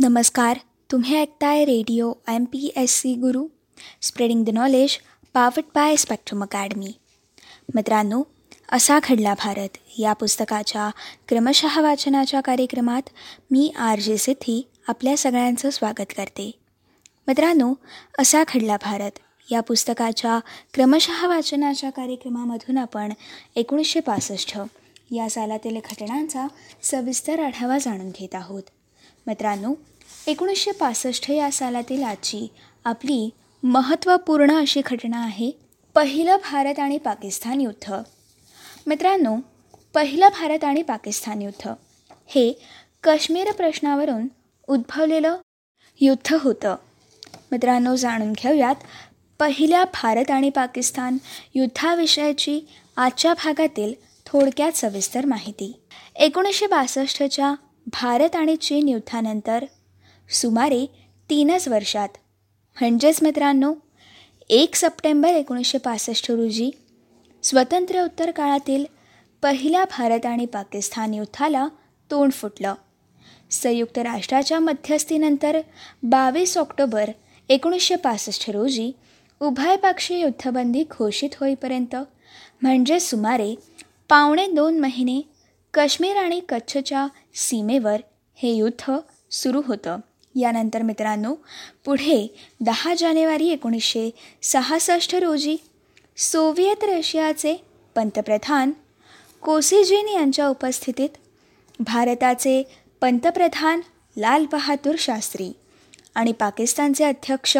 नमस्कार तुम्ही ऐकताय radio M P S C Guru spreading the knowledge powered by Spectrum Academy. मित्रांनो असा घडला भारत. या पुस्तकाच्या क्रमशः वाचनाच्या कार्यक्रमात मी आर जे सिद्धी आपल्या सगळ्यांचं स्वागत करते. मित्रांनो असा घडला भारत. या पुस्तकाच्या क्रमशः वाचनाच्या कार्यक्रमामधून आपण एकोणीसशे पासष्ट या सालातील घटनांचा सविस्तर आढावा जाणून घेत आहोत. मित्रांनो एकोणीसशे पासष्ट या सालातील आजची आपली महत्त्वपूर्ण अशी घटना आहे पहिलं भारत आणि पाकिस्तान युद्ध. मित्रांनो पहिलं भारत आणि पाकिस्तान युद्ध हे काश्मीर प्रश्नावरून उद्भवलेलं युद्ध होतं. मित्रांनो जाणून घेऊयात पहिल्या भारत आणि पाकिस्तान युद्धाविषयाची आजच्या भागातील थोडक्यात सविस्तर माहिती. एकोणीसशे बासष्टच्या भारत आणि चीन युद्धानंतर सुमारे तीनच वर्षात. म्हणजेच मित्रांनो एक सप्टेंबर एकोणीसशे पासष्ट रोजी स्वतंत्र उत्तर काळातील पहिल्या भारत आणि पाकिस्तान युद्धाला तोंड फुटलं. संयुक्त राष्ट्राच्या मध्यस्थीनंतर बावीस ऑक्टोबर एकोणीसशे पासष्ट रोजी उभयपक्षीय युद्धबंदी घोषित होईपर्यंत म्हणजे सुमारे पावणे दोन महिने काश्मीर आणि कच्छच्या सीमेवर हे युद्ध सुरू होतं. यानंतर मित्रांनो पुढे दहा जानेवारी एकोणीसशे सहासष्ट रोजी सोव्हिएत रशियाचे पंतप्रधान कोसिजिन यांच्या उपस्थितीत भारताचे पंतप्रधान लाल बहादूर शास्त्री आणि पाकिस्तानचे अध्यक्ष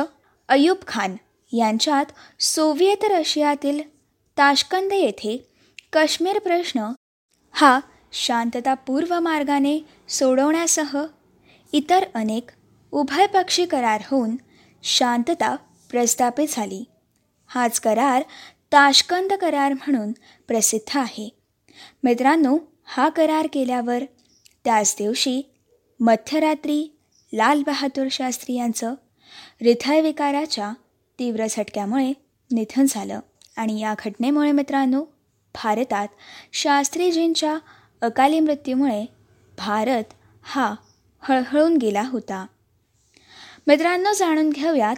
अयूब खान यांच्यात सोव्हिएत रशियातील ताशकंद येथे काश्मीर प्रश्न हा शांततापूर्व मार्गाने सोडवण्यासह इतर अनेक उभयपक्षी करार होऊन शांतता प्रस्थापित झाली. हाच करार ताशकंद करार म्हणून प्रसिद्ध आहे. मित्रांनो हा करार केल्यावर त्याच दिवशी मध्यरात्री लाल बहादूर शास्त्री यांचं हृदयविकाराच्या तीव्र झटक्यामुळे निधन झालं. आणि या घटनेमुळे मित्रांनो भारतात शास्त्रीजींच्या अकाली मृत्यूमुळे भारत हा हळहळून गेला होता. मित्रांनो जाणून घेऊयात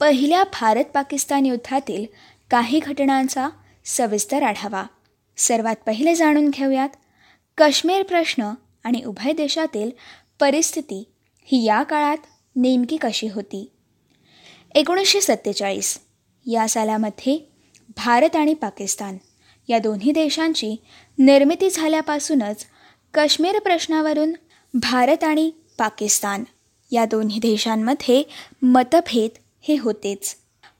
पहिल्या भारत पाकिस्तान युद्धातील काही घटनांचा सविस्तर आढावा. सर्वात पहिले जाणून घेऊयात काश्मीर प्रश्न आणि उभय देशातील परिस्थिती ही या काळात नेमकी कशी होती? एकोणीसशे सत्तेचाळीस या सालामध्ये भारत आणि पाकिस्तान या दोन्ही देशांची निर्मिती झाल्यापासूनच काश्मीर प्रश्नावरून भारत आणि पाकिस्तान या दोन्ही देशांमध्ये मतभेद हे होतेच.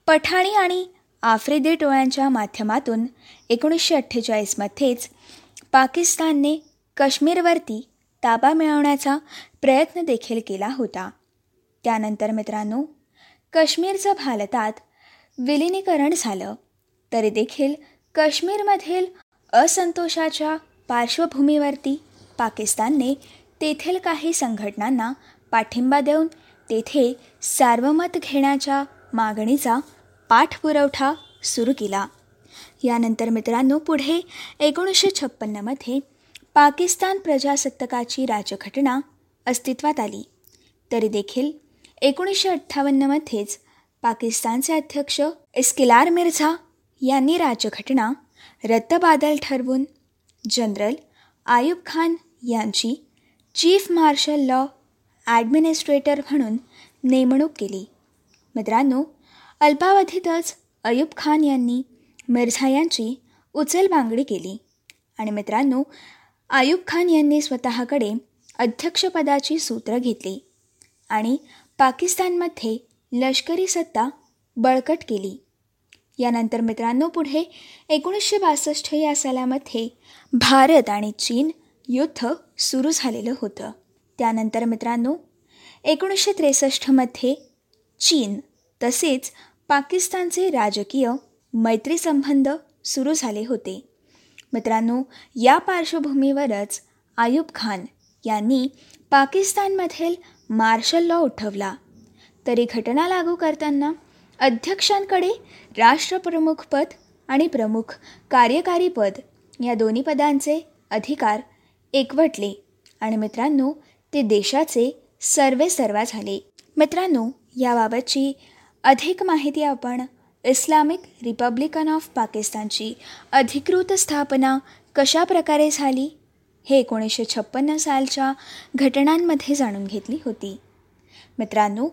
पठाणी आणि आफ्रिदी टोळ्यांच्या माध्यमातून एकोणीसशे अठ्ठेचाळीसमध्येच पाकिस्तानने काश्मीरवरती ताबा मिळवण्याचा प्रयत्न देखील केला होता. त्यानंतर मित्रांनो काश्मीरचं भारतात विलिनीकरण झालं. तरी देखील काश्मीरमधील असंतोषाच्या पार्श्वभूमीवरती पाकिस्तानने तेथील काही संघटनांना पाठिंबा देऊन तेथे सार्वमत घेण्याच्या मागणीचा पाठपुरवठा सुरू केला. यानंतर मित्रांनो पुढे एकोणीसशे छप्पन्नमध्ये पाकिस्तान प्रजासत्ताकाची राजघटना अस्तित्वात आली. तरी देखील एकोणीसशे अठ्ठावन्नमध्येच पाकिस्तानचे अध्यक्ष इस्किलार मिर्झा यांनी राजघटना रद्दबादल ठरवून जनरल आयुब खान यांची चीफ मार्शल लॉ ॲडमिनिस्ट्रेटर म्हणून नेमणूक केली. मित्रांनो अल्पावधीतच अयूब खान यांनी मिर्झा यांची उचलबांगडी केली. आणि मित्रांनो आयुब खान यांनी स्वतःकडे अध्यक्षपदाची सूत्र घेतली आणि पाकिस्तानमध्ये लष्करी सत्ता बळकट केली. यानंतर मित्रांनो पुढे एकोणीसशे बासष्ट या सालामध्ये भारत आणि चीन युद्ध सुरू झालेलं होतं. त्यानंतर मित्रांनो एकोणीसशे त्रेसष्टमध्ये चीन तसेच पाकिस्तानचे राजकीय मैत्री संबंध सुरू झाले होते. मित्रांनो या पार्श्वभूमीवरच आयुब खान यांनी पाकिस्तानमधील मार्शल लॉ उठवला. तरी घटना लागू करताना अध्यक्षांकडे राष्ट्रप्रमुखपद आणि प्रमुख कार्यकारी पद या दोन्ही पदांचे अधिकार एकवटले. आणि मित्रांनो ते देशाचे सर्वे सर्वा झाले. मित्रांनो याबाबतची अधिक माहिती आपण इस्लामिक रिपब्लिकन ऑफ पाकिस्तानची अधिकृत स्थापना कशा प्रकारे झाली हे एकोणीसशे छप्पन्न सालच्या घटनांमध्ये जाणून घेतली होती. मित्रांनो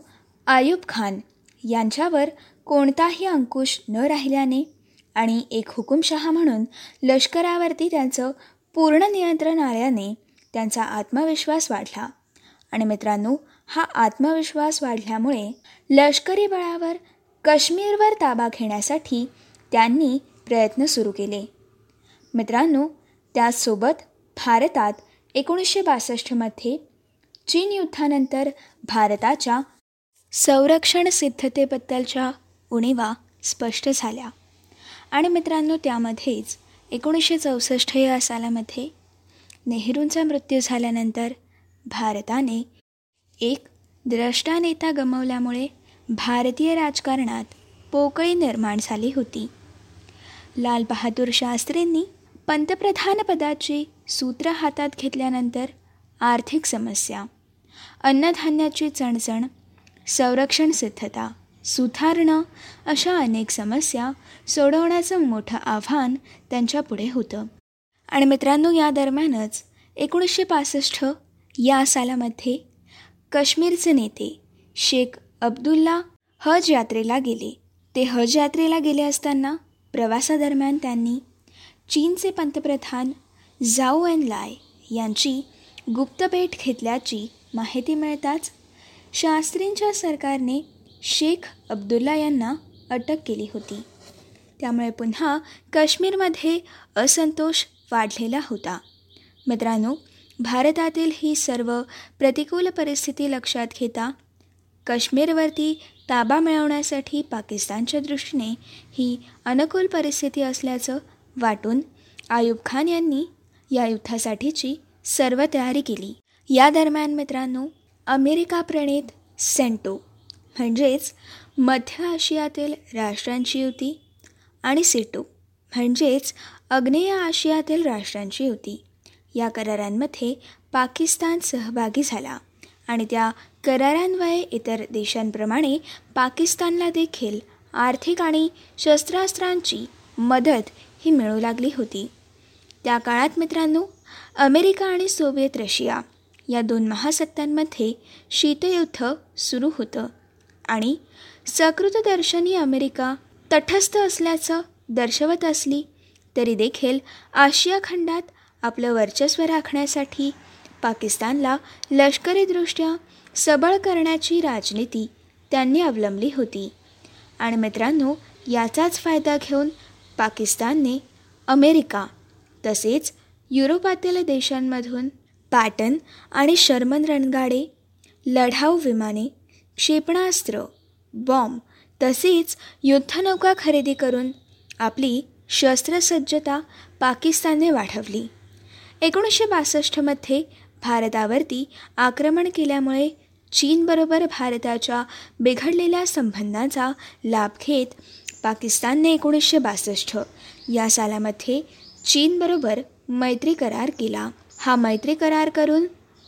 आयुब खान यांच्यावर कोणताही अंकुश न राहिल्याने आणि एक हुकुमशहा म्हणून लष्करावरती त्यांचं पूर्ण नियंत्रण आल्याने त्यांचा आत्मविश्वास वाढला. आणि मित्रांनो हा आत्मविश्वास वाढल्यामुळे लष्करी बळावर काश्मीरवर ताबा घेण्यासाठी त्यांनी प्रयत्न सुरू केले. मित्रांनो त्याचसोबत भारतात एकोणीसशे बासष्टमध्ये चीन युद्धानंतर भारताच्या संरक्षण सिद्धतेबद्दलच्या उणीवा स्पष्ट झाल्या. आणि मित्रांनो त्यामध्येच एकोणीसशे चौसष्ट या सालामध्ये नेहरूंचा मृत्यू झाल्यानंतर भारताने एक द्रष्टा नेता गमावल्यामुळे भारतीय राजकारणात पोकळी निर्माण झाली होती. लाल बहादूर शास्त्रींनी पंतप्रधानपदाची सूत्र हातात घेतल्यानंतर आर्थिक समस्या अन्नधान्याची चणचण संरक्षण सिद्धता सुधारणं अशा अनेक समस्या सोडवण्याचं मोठं आव्हान त्यांच्यापुढे होतं. आणि मित्रांनो या दरम्यानच एकोणीसशे पासष्ट या सालामध्ये काश्मीरचे नेते शेख अब्दुल्ला हज यात्रेला गेले. ते हज यात्रेला गेले असताना प्रवासादरम्यान त्यांनी चीनचे पंतप्रधान झाऊ एन लाय यांची गुप्त भेट घेतल्याची माहिती मिळताच शास्त्रींच्या सरकारने शेख अब्दुल्ला यांना अटक केली होती. त्यामुळे पुन्हा काश्मीरमध्ये असंतोष वाढलेला होता. मित्रांनो भारतातील ही सर्व प्रतिकूल परिस्थिती लक्षात घेता काश्मीरवरती ताबा मिळवण्यासाठी पाकिस्तानच्या दृष्टीने ही अनुकूल परिस्थिती असल्याचं वाटून आयुब खान यांनी या युद्धासाठीची सर्व तयारी केली. या दरम्यान मित्रांनो अमेरिका प्रणीत सेंटो म्हणजेच मध्य आशियातील राष्ट्रांची युती आणि सिटो म्हणजेच अग्नेय आशियातील राष्ट्रांची युती. या करारांमध्ये पाकिस्तान सहभागी झाला आणि त्या करारांवये इतर देशांप्रमाणे पाकिस्तानला देखील आर्थिक आणि शस्त्रास्त्रांची मदत ही मिळू लागली होती. त्या काळात मित्रांनो अमेरिका आणि सोव्हिएत रशिया या दोन महासत्तांमध्ये शीतयुद्ध सुरू होतं आणि सकृतदर्शनी अमेरिका तटस्थ असल्याचं दर्शवत असली तरी देखील आशिया खंडात आपलं वर्चस्व राखण्यासाठी पाकिस्तानला लष्करीदृष्ट्या सबळ करण्याची राजनीती त्यांनी अवलंबली होती. आणि मित्रांनो याचाच फायदा घेऊन पाकिस्तानने अमेरिका तसेच युरोपातील देशांमधून पॅटन आणि शर्मन रणगाडे लढाऊ विमाने क्षेपणास्त्र बॉम्ब तसेच युद्धनौका खरेदी करून आपली शस्त्रसज्जता पाकिस्तानने वाढवली. एकोणीसशे बासष्टमध्ये भारतावरती आक्रमण केल्यामुळे चीनबरोबर भारताच्या बिघडलेल्या संबंधांचा लाभ घेत पाकिस्तानने एकोणीसशे बासष्ट या सालामध्ये चीनबरोबर मैत्री करार केला. हा मैत्री करार करून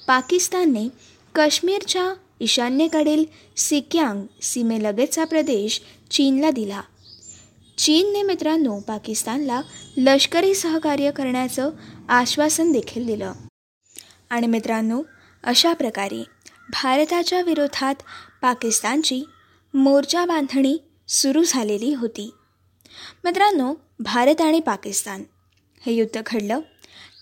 पाकिस्तानने काश्मीरच्या ईशान्येकडील सिक्यांग सीमेलगतचा प्रदेश चीनला दिला. चीनने मित्रांनो पाकिस्तानला लष्करी सहकार्य करण्याचं आश्वासन देखील दिलं. आणि मित्रांनो अशा प्रकारे भारताच्या विरोधात पाकिस्तानची मोर्चा बांधणी सुरू झालेली होती. मित्रांनो भारत आणि पाकिस्तान हे युद्ध घडलं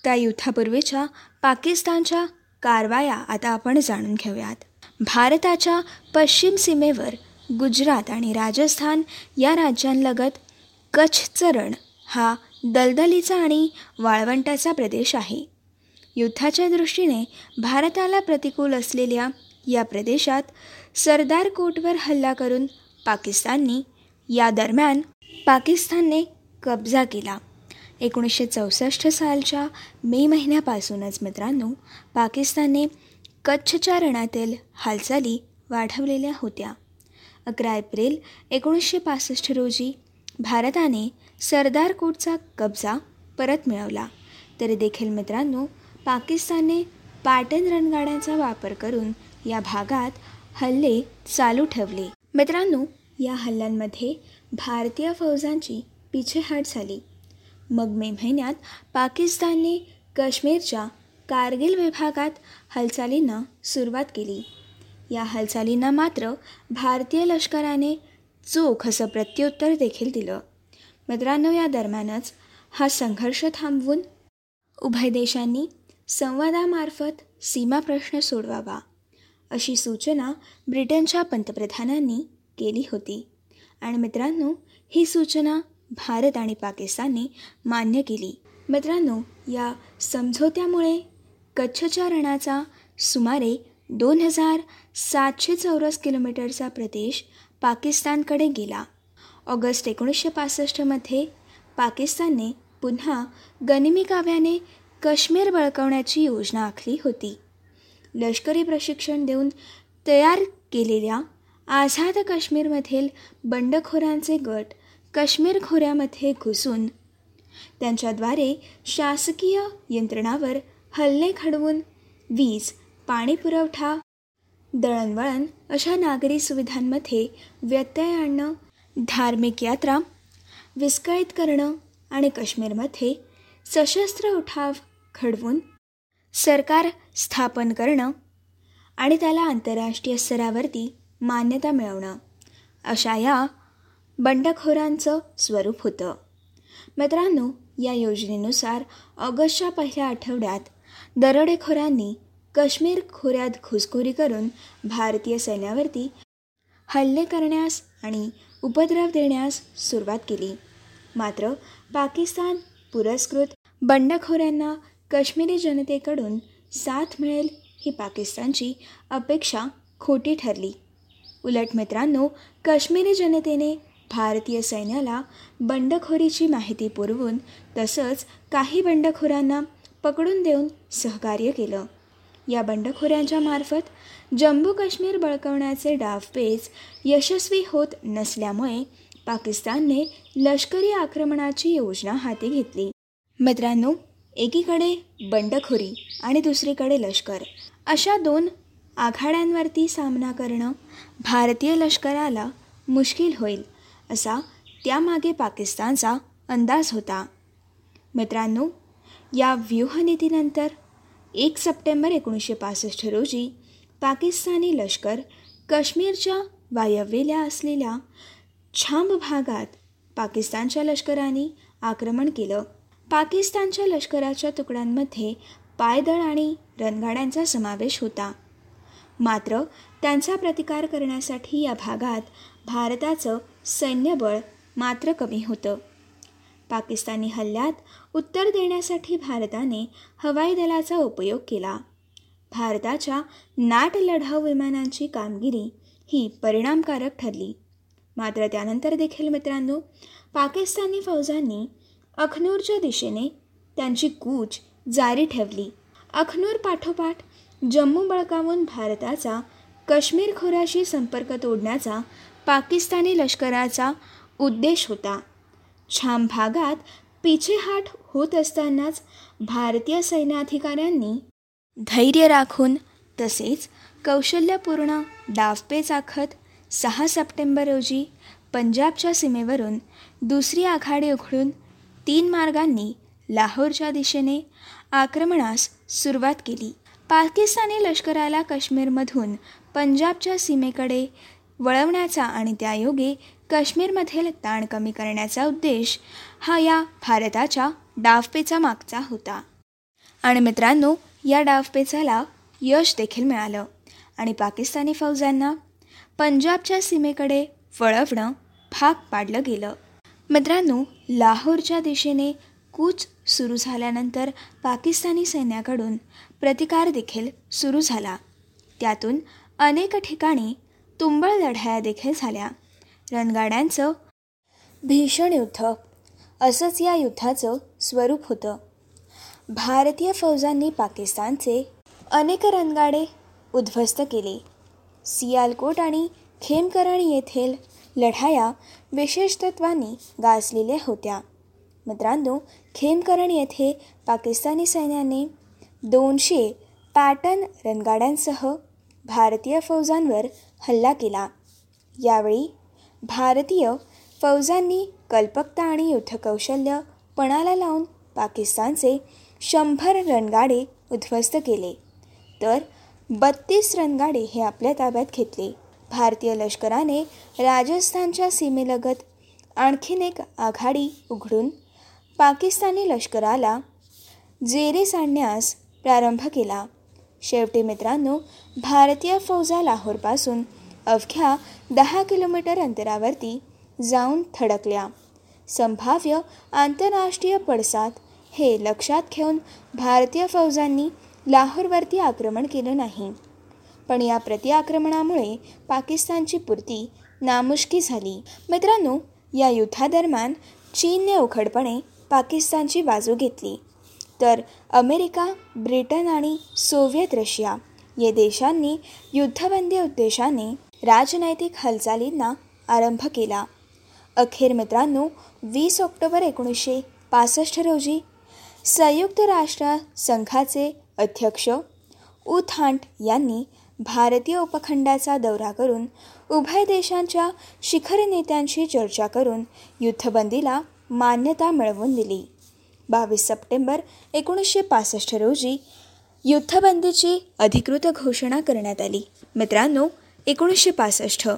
त्या युद्धापूर्वीच्या पाकिस्तानच्या कारवाया आता आपण जाणून घेऊयात. भारताच्या पश्चिम सीमेवर गुजरात आणि राजस्थान या राज्यांलगत कच्छचं रण हा दलदलीचा आणि वाळवंटाचा प्रदेश आहे. युद्धाच्या दृष्टीने भारताला प्रतिकूल असलेल्या या प्रदेशात सरदार कोटवर हल्ला करून पाकिस्ताननी या दरम्यान पाकिस्तानने कब्जा केला. एकोणीसशे चौसष्ट सालच्या मे महिन्यापासूनच मित्रांनो पाकिस्तानने कच्छच्या रणातील हालचाली वाढवलेल्या होत्या. अकरा एप्रिल एकोणीसशे पासष्ट रोजी भारताने सरदार कोटचा कब्जा परत मिळवला. तरी देखील मित्रांनो पाकिस्तानने पाटण रणगाड्यांचा वापर करून या भागात हल्ले चालू ठेवले. मित्रांनो या हल्ल्यांमध्ये भारतीय फौजांची पिछेहाट झाली. मग मे महिन्यात पाकिस्तानने काश्मीरच्या कारगिल विभागात हालचालींना सुरुवात केली. या हालचालींना मात्र भारतीय लष्कराने चोख असं प्रत्युत्तर देखील दिलं. मित्रांनो या दरम्यानच हा संघर्ष थांबवून उभय देशांनी संवादामार्फत सीमा प्रश्न सोडवावा अशी सूचना ब्रिटनच्या पंतप्रधानांनी केली होती. आणि मित्रांनो ही सूचना भारत आणि पाकिस्तानने मान्य केली. मित्रांनो या समझोत्यामुळे कच्छच्या रणाचा सुमारे दोन हजार सातशे चौरस किलोमीटरचा प्रदेश पाकिस्तानकडे गेला. ऑगस्ट एकोणीसशे पासष्टमध्ये पाकिस्तानने पुन्हा गनिमी काव्याने काश्मीर बळकवण्याची योजना आखली होती. लष्करी प्रशिक्षण देऊन तयार केलेल्या आझाद काश्मीरमधील बंडखोरांचे गट काश्मीर खोऱ्यामध्ये घुसून त्यांच्याद्वारे शासकीय यंत्रणावर हल्ले घडवून वीज पाणीपुरवठा दळणवळण अशा नागरी सुविधांमध्ये व्यत्यय आणणं धार्मिक यात्रा विस्कळीत करणं आणि काश्मीरमध्ये सशस्त्र उठाव घडवून सरकार स्थापन करणं आणि त्याला आंतरराष्ट्रीय स्तरावरती मान्यता मिळवणं. अशा या बंडखोरांचं स्वरूप होतं. मित्रांनो या योजनेनुसार ऑगस्टच्या पहिल्या आठवड्यात दरोडेखोरांनी काश्मीर खोऱ्यात घुसखोरी करून भारतीय सैन्यावरती हल्ले करण्यास आणि उपद्रव देण्यास सुरुवात केली. मात्र पाकिस्तान पुरस्कृत बंडखोऱ्यांना काश्मीरी जनतेकडून साथ मिळेल ही पाकिस्तानची अपेक्षा खोटी ठरली. उलट मित्रांनो काश्मीरी जनतेने भारतीय सैन्याला बंडखोरीची माहिती पुरवून तसंच काही बंडखोरांना पकडून देऊन सहकार्य केलं. या बंडखोऱ्यांच्या मार्फत जम्मू काश्मीर बळकवण्याचे डावपेच यशस्वी होत नसल्यामुळे पाकिस्तानने लष्करी आक्रमणाची योजना हाती घेतली. मित्रांनो एकीकडे बंडखोरी आणि दुसरीकडे लष्कर. अशा दोन आघाड्यांवरती सामना करणं भारतीय लष्कराला मुश्किल होईल. असा त्यामागे पाकिस्तानचा अंदाज होता. मित्रांनो या व्यूहनीतीनंतर एक सप्टेंबर एकोणीसशे पासष्ट रोजी पाकिस्तानी लष्कर काश्मीरच्या वायव्येला असलेल्या छांब भागात पाकिस्तानच्या लष्कराने आक्रमण केलं. पाकिस्तानच्या लष्कराच्या तुकड्यांमध्ये पायदळ आणि रणगाड्यांचा समावेश होता. मात्र त्यांचा प्रतिकार करण्यासाठी या भागात भारताचं सैन्यबळ मात्र कमी होतं. पाकिस्तानी हल्ल्यात उत्तर देण्यासाठी भारताने हवाई दलाचा उपयोग केला. भारताच्या नाट लढाऊ विमानांची कामगिरी ही परिणामकारक ठरली. मात्र त्यानंतर देखील मित्रांनो पाकिस्तानी फौजांनी अखनूरच्या दिशेने त्यांची कूच जारी ठेवली. अखनूर पाठोपाठ जम्मू बळकावून भारताचा काश्मीर खोऱ्याशी संपर्क तोडण्याचा पाकिस्तानी लष्कराचा उद्देश होता. छाम भागात पिछेहाट होत असतानाच भारतीय सैन्याधिकाऱ्यांनी धैर्य राखून तसेच कौशल्यपूर्ण डावपेच आखत सहा सप्टेंबर रोजी पंजाबच्या सीमेवरून दुसरी आघाडी उघडून तीन मार्गांनी लाहोरच्या दिशेने आक्रमणास सुरुवात केली. पाकिस्तानी लष्कराला काश्मीरमधून पंजाबच्या सीमेकडे वळवण्याचा आणि त्यायोगे काश्मीरमधील ताण कमी करण्याचा उद्देश हा या भारताच्या डावपेचा मागचा होता. आणि मित्रांनो या डावपेचाला यश देखील मिळालं. आणि पाकिस्तानी फौजांना पंजाबच्या सीमेकडे वळवणं भाग पाडलं गेलं. मित्रांनो लाहोरच्या दिशेने कूच सुरू झाल्यानंतर पाकिस्तानी सैन्याकडून प्रतिकार देखील सुरू झाला. त्यातून अनेक ठिकाणी तुंबळ लढाया देखील झाल्या. रणगाड्यांचं भीषण युद्ध. असंच या युद्धाचं स्वरूप होतं. भारतीय फौजांनी पाकिस्तानचे अनेक रणगाडे उद्ध्वस्त केले. सियालकोट आणि खेमकरण येथील लढाया विशेष तत्वांनी गाजलेल्या होत्या. मित्रांनो खेमकरण येथे पाकिस्तानी सैन्याने दोनशे पॅटर्न रणगाड्यांसह भारतीय फौजांवर हल्ला केला. यावेळी भारतीय फौजांनी कल्पकता आणि युद्धकौशल्य पणाला लावून पाकिस्तानचे शंभर रणगाडे उद्ध्वस्त केले. तर बत्तीस रणगाडे हे आपल्या ताब्यात घेतले. भारतीय लष्कराने राजस्थानच्या सीमेलगत आणखीन एक आघाडी उघडून पाकिस्तानी लष्कराला जेरीस आणण्यास प्रारंभ केला. शेवटी मित्रांनो भारतीय फौजा लाहोरपासून अवघ्या दहा किलोमीटर अंतरावरती जाऊन थडकल्या. संभाव्य आंतरराष्ट्रीय पडसाद हे लक्षात घेऊन भारतीय फौजांनी लाहोरवरती आक्रमण केलं नाही. पण या प्रतिआक्रमणामुळे पाकिस्तानची पूर्ती नामुष्की झाली. मित्रांनो या युद्धादरम्यान चीनने उघडपणे पाकिस्तानची बाजू घेतली. तर अमेरिका ब्रिटन आणि सोव्हिएत रशिया या देशांनी युद्धबंदी उद्देशाने राजनैतिक हालचालींना आरंभ केला. अखेर मित्रांनो वीस ऑक्टोबर एकोणीसशे पासष्ट रोजी संयुक्त राष्ट्र संघाचे अध्यक्ष उथांट यांनी भारतीय उपखंडाचा दौरा करून उभय देशांच्या शिखर नेत्यांशी चर्चा करून युद्धबंदीला मान्यता मिळवून दिली. बावीस सप्टेंबर एकोणीसशे पासष्ट रोजी युद्धबंदीची अधिकृत घोषणा करण्यात आली. मित्रांनो एकोणीसशे पासष्ट.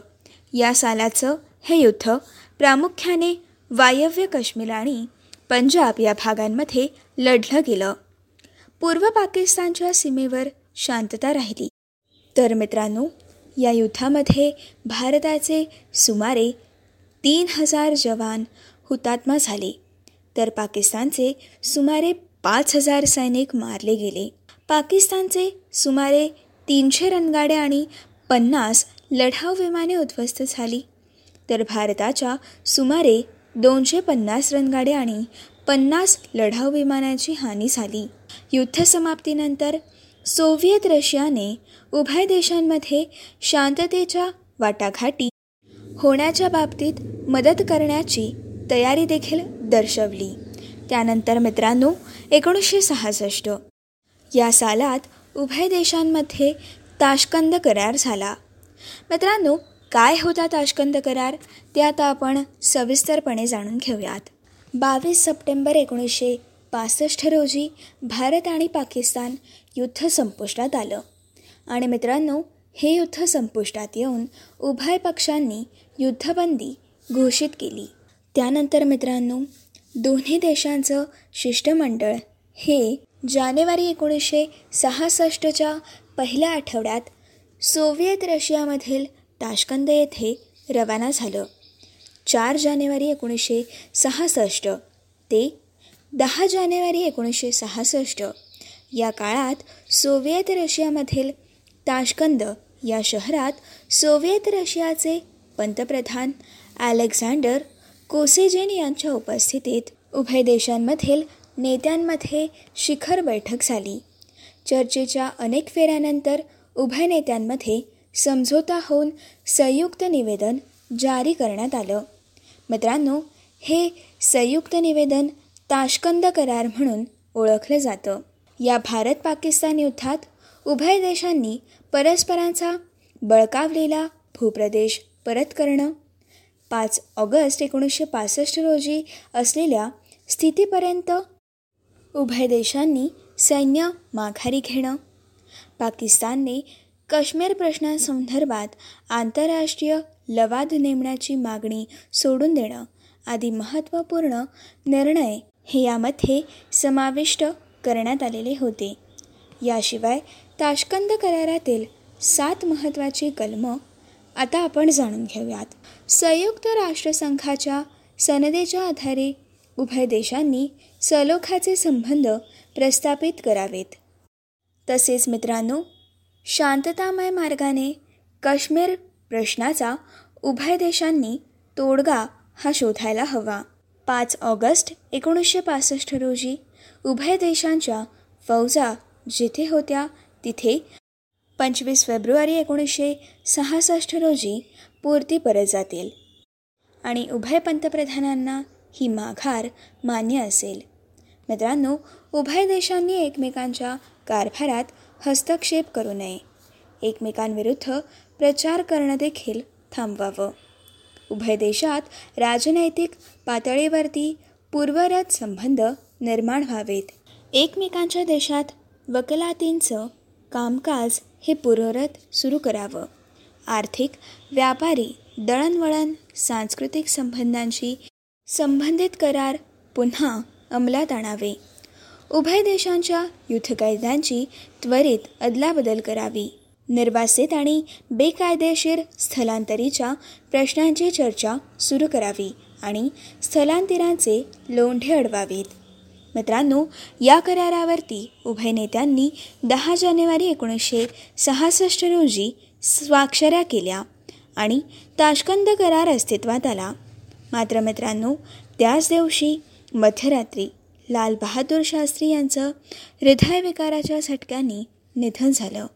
या सालाचं हे युद्ध प्रामुख्याने वायव्य काश्मीर आणि पंजाब या भागांमध्ये लढलं गेलं. पूर्व पाकिस्तानच्या सीमेवर शांतता राहिली. तर मित्रांनो या युद्धामध्ये भारताचे सुमारे तीन हजार जवान हुतात्मा झाले. तर पाकिस्तानचे सुमारे पाच हजार सैनिक मारले गेले. पाकिस्तानचे सुमारे तीनशे रणगाड्या आणि पन्नास लढाऊ विमाने उद्ध्वस्त झाली. तर भारताच्या सुमारे दोनशे पन्नास रणगाड्या आणि पन्नास लढाऊ विमानाची हानी झाली. युद्धसमाप्तीनंतर सोव्हिएत रशियाने उभय देशांमध्ये शांततेच्या वाटाघाटी होण्याच्या बाबतीत मदत करण्याची तयारी देखील दर्शवली. त्यानंतर मित्रांनो एकोणीसशे सहासष्ट या सालात उभय देशांमध्ये ताशकंद करार झाला. मित्रांनो काय होता ताशकंद करार? ते आता आपण सविस्तरपणे जाणून घेऊयात. बावीस सप्टेंबर एकोणीसशे पासष्ट रोजी भारत आणि पाकिस्तान युद्ध संपुष्टात आलं. आणि मित्रांनो हे युद्ध संपुष्टात येऊन उभय पक्षांनी युद्धबंदी घोषित केली. त्यानंतर मित्रांनो दोन्ही देशांचं शिष्टमंडळ हे जानेवारी एकोणीसशे सहासष्टच्या पहिल्या आठवड्यात सोव्हिएत रशियामधील ताशकंद येथे रवाना झालं. चार जानेवारी एकोणीसशे सहासष्ट ते दहा जानेवारी एकोणीसशे सहासष्ट या काळात सोव्हिएत रशियामधील ताशकंद या शहरात सोव्हिएत रशियाचे पंतप्रधान अलेक्झांडर कोसेजेन यांच्या उपस्थितीत उभय देशांमधील नेत्यांमध्ये शिखर बैठक झाली. चर्चेच्या अनेक फेऱ्यानंतर उभय नेत्यांमध्ये समझोता होऊन संयुक्त निवेदन जारी करण्यात आलं. मित्रांनो हे संयुक्त निवेदन ताशकंद करार म्हणून ओळखलं जातं. या भारत पाकिस्तान युद्धात उभय देशांनी परस्परांचा बळकावलेला भूप्रदेश परत करणं पाच ऑगस्ट एकोणीसशे पासष्ट रोजी असलेल्या स्थितीपर्यंत उभय देशांनी सैन्य माघारी घेणं पाकिस्तानने काश्मीर प्रश्नासंदर्भात आंतरराष्ट्रीय लवाद नेमण्याची मागणी सोडून देणं आदी महत्त्वपूर्ण निर्णय हे यामध्ये समाविष्ट करण्यात आलेले होते. याशिवाय ताशकंद करारातील सात महत्त्वाची कलमं आता आपण जाणून घेऊयात. संयुक्त राष्ट्रसंघाच्या सनदेच्या आधारे उभय देशांनी सलोखाचे संबंध प्रस्थापित करावेत. तसेच मित्रांनो शांततामय मार्गाने काश्मीर प्रश्नाचा उभय देशांनी तोडगा हा शोधायला हवा. पाच ऑगस्ट एकोणीसशे पासष्ट रोजी उभय देशांच्या फौजा जिथे होत्या तिथे पंचवीस फेब्रुवारी एकोणीसशे सहासष्ट रोजी पूर्ती परत जातील. आणि उभय पंतप्रधानांना ही माघार मान्य असेल. मित्रांनो उभय देशांनी एकमेकांच्या कारभारात हस्तक्षेप करू नये. एकमेकांविरुद्ध प्रचार करणं देखील थांबवावं. उभय देशात राजनैतिक पातळीवरती पूर्वरत संबंध निर्माण व्हावेत. एकमेकांच्या देशात वकलातींचं कामकाज हे पूर्वरत सुरू करावं. आर्थिक व्यापारी दळणवळण सांस्कृतिक संबंधांशी संबंधित करार पुन्हा अंमलात आणावे. उभय देशांच्या युद्धकायद्यांची त्वरित अदलाबदल करावी. निर्वासित आणि बेकायदेशीर स्थलांतरीच्या प्रश्नांची चर्चा सुरू करावी आणि स्थलांतरांचे लोंढे अडवावेत. मित्रांनो या करारावरती उभय नेत्यांनी दहा जानेवारी एकोणीसशे सहासष्ट रोजी स्वाक्षऱ्या केल्या आणि ताशकंद करार अस्तित्वात आला. मात्र मित्रांनो त्याच दिवशी मध्यरात्री लाल बहादूर शास्त्री यांचं हृदयविकाराच्या झटक्यांनी निधन झालं.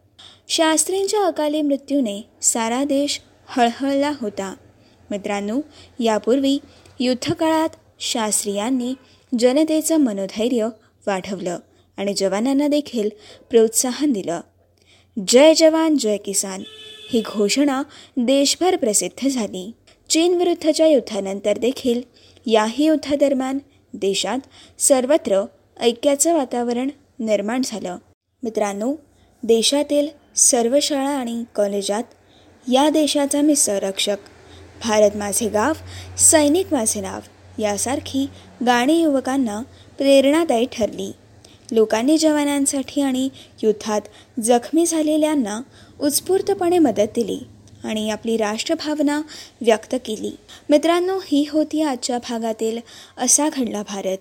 शास्त्रींच्या अकाली मृत्यूने सारा देश हळहळला होता. मित्रांनो यापूर्वी युद्धकाळात शास्त्री यांनी जनतेचं मनोधैर्य वाढवलं आणि जवानांना देखील प्रोत्साहन दिलं. जय जवान जय किसान ही घोषणा देशभर प्रसिद्ध झाली. चीनविरुद्धच्या युद्धानंतर देखील याही युद्धादरम्यान देशात सर्वत्र ऐक्याचं वातावरण निर्माण झालं. मित्रांनो देशातील सर्व शाळा आणि कॉलेजात या देशाचा मी संरक्षक भारत माझे गाव सैनिक माझे नाव यासारखी गाणी युवकांना प्रेरणादायी ठरली. लोकांनी जवानांसाठी आणि युद्धात जखमी झालेल्यांना उत्स्फूर्तपणे मदत दिली आणि आपली राष्ट्रभावना व्यक्त केली. मित्रांनो ही होती आजच्या भागातील असा घडला भारत.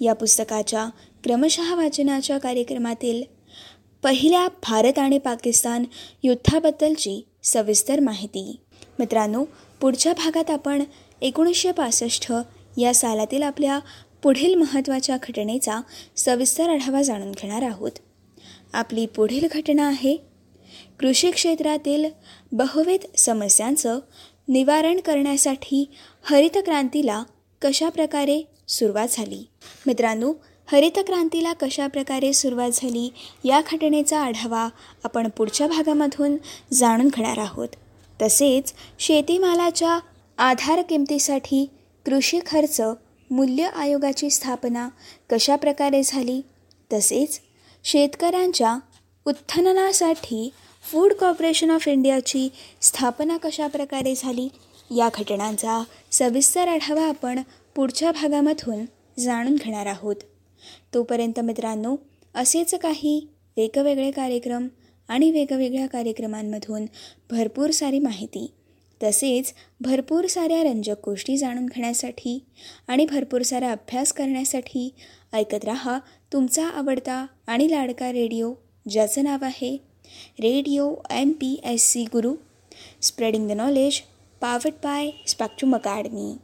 या पुस्तकाच्या क्रमशः वाचनाच्या कार्यक्रमातील पहिल्या भारत आणि पाकिस्तान युद्धाबद्दलची सविस्तर माहिती. मित्रांनो पुढच्या भागात आपण एकोणीसशे पासष्ट या सालातील आपल्या पुढील महत्त्वाच्या घटनेचा सविस्तर आढावा जाणून घेणार आहोत. आपली पुढील घटना आहे कृषी क्षेत्रातील बहुविध समस्यांचं निवारण करण्यासाठी हरित क्रांतीला कशाप्रकारे सुरुवात झाली? मित्रांनो हरित क्रांतीला कशाप्रकारे सुरुवात झाली या घटनेचा आढावा आपण पुढच्या भागामधून जाणून घेणार आहोत. तसेच शेतीमालाच्या आधार किमतीसाठी कृषी खर्च मूल्य आयोगाची स्थापना कशाप्रकारे झाली? तसेच शेतकऱ्यांच्या उत्खननासाठी फूड कॉर्पोरेशन ऑफ इंडियाची स्थापना कशाप्रकारे झाली? या घटनांचा सविस्तर आढावा आपण पुढच्या भागामधून जाणून घेणार आहोत. तोपर्यंत मित्रांनो असेच काही वेगवेगळे कार्यक्रम आणि वेगवेगळ्या कार्यक्रमांमधून भरपूर सारी माहिती तसेच भरपूर साऱ्या रंजक गोष्टी जाणून घेण्यासाठी आणि भरपूर सारा अभ्यास करण्यासाठी ऐकत रहा तुमचा आवडता आणि लाडका रेडिओ ज्याचं नाव आहे radio M P S C Guru. Spreading the knowledge powered by Spectrum Academy